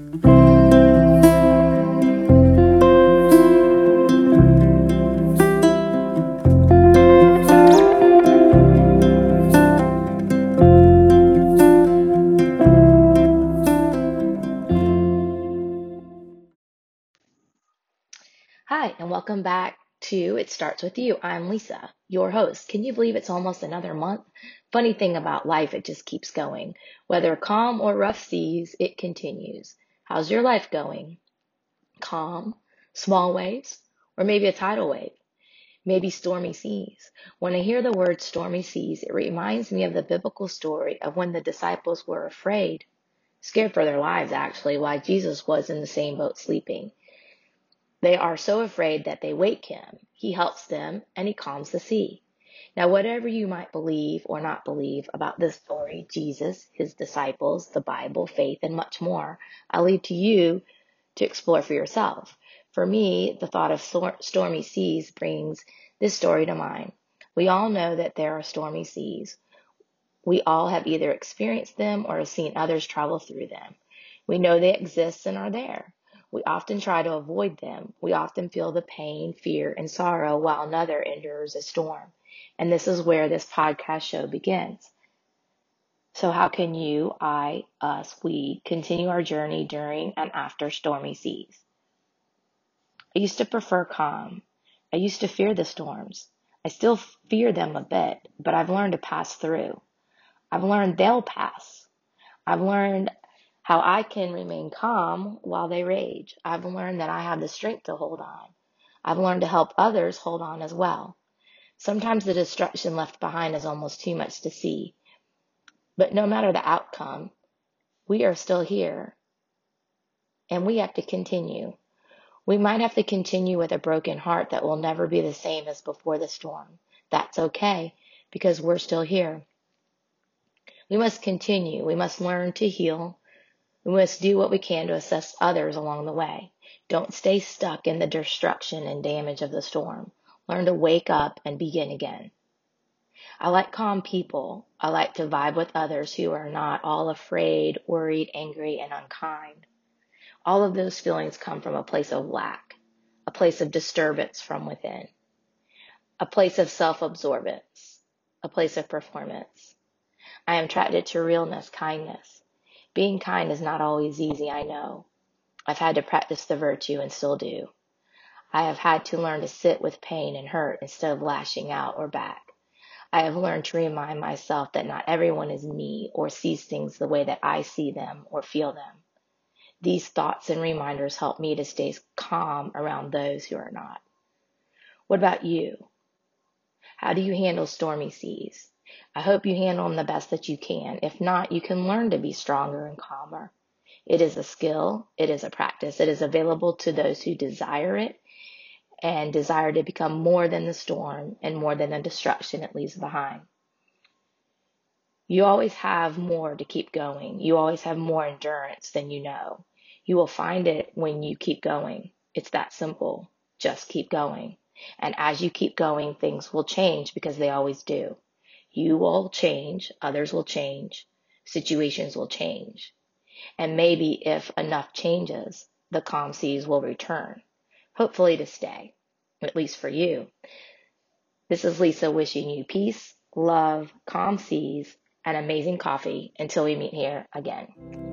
Hi, and welcome back to It Starts With You. I'm Lisa, your host. Can you believe it's almost another month? Funny thing about life, it just keeps going. Whether calm or rough seas, it continues. How's your life going? Calm, small waves, or maybe a tidal wave? Maybe stormy seas. When I hear the word stormy seas, it reminds me of the biblical story of when the disciples were afraid, scared for their lives actually, while Jesus was in the same boat sleeping. They are so afraid that they wake him. He helps them and he calms the sea. Now, whatever you might believe or not believe about this story, Jesus, his disciples, the Bible, faith, and much more, I leave to you to explore for yourself. For me, the thought of stormy seas brings this story to mind. We all know that there are stormy seas. We all have either experienced them or have seen others travel through them. We know they exist and are there. We often try to avoid them. We often feel the pain, fear, and sorrow while another endures a storm. And this is where this podcast show begins. So, how can you, I, us, we continue our journey during and after stormy seas? I used to prefer calm. I used to fear the storms. I still fear them a bit, but I've learned to pass through. I've learned they'll pass. I've learned how I can remain calm while they rage. I've learned that I have the strength to hold on. I've learned to help others hold on as well. Sometimes the destruction left behind is almost too much to see. But no matter the outcome, we are still here and we have to continue. We might have to continue with a broken heart that will never be the same as before the storm. That's okay because we're still here. We must continue. We must learn to heal we must do what we can to assist others along the way. Don't stay stuck in the destruction and damage of the storm. Learn to wake up and begin again. I like calm people. I like to vibe with others who are not all afraid, worried, angry, and unkind. All of those feelings come from a place of lack, a place of disturbance from within, a place of self absorbance, a place of performance. I am attracted to realness, kindness. Being kind is not always easy, I know. I've had to practice the virtue and still do. I have had to learn to sit with pain and hurt instead of lashing out or back. I have learned to remind myself that not everyone is me or sees things the way that I see them or feel them. These thoughts and reminders help me to stay calm around those who are not. What about you? How do you handle stormy seas? I hope you handle them the best that you can. If not, you can learn to be stronger and calmer. It is a skill, it is a practice, it is available to those who desire it and desire to become more than the storm and more than the destruction it leaves behind. You always have more to keep going. You always have more endurance than you know. You will find it when you keep going. It's that simple. Just keep going. And as you keep going, things will change because they always do. You will change, others will change, situations will change. And maybe if enough changes, the calm seas will return, hopefully to stay, at least for you. This is Lisa wishing you peace, love, calm seas, and amazing coffee until we meet here again.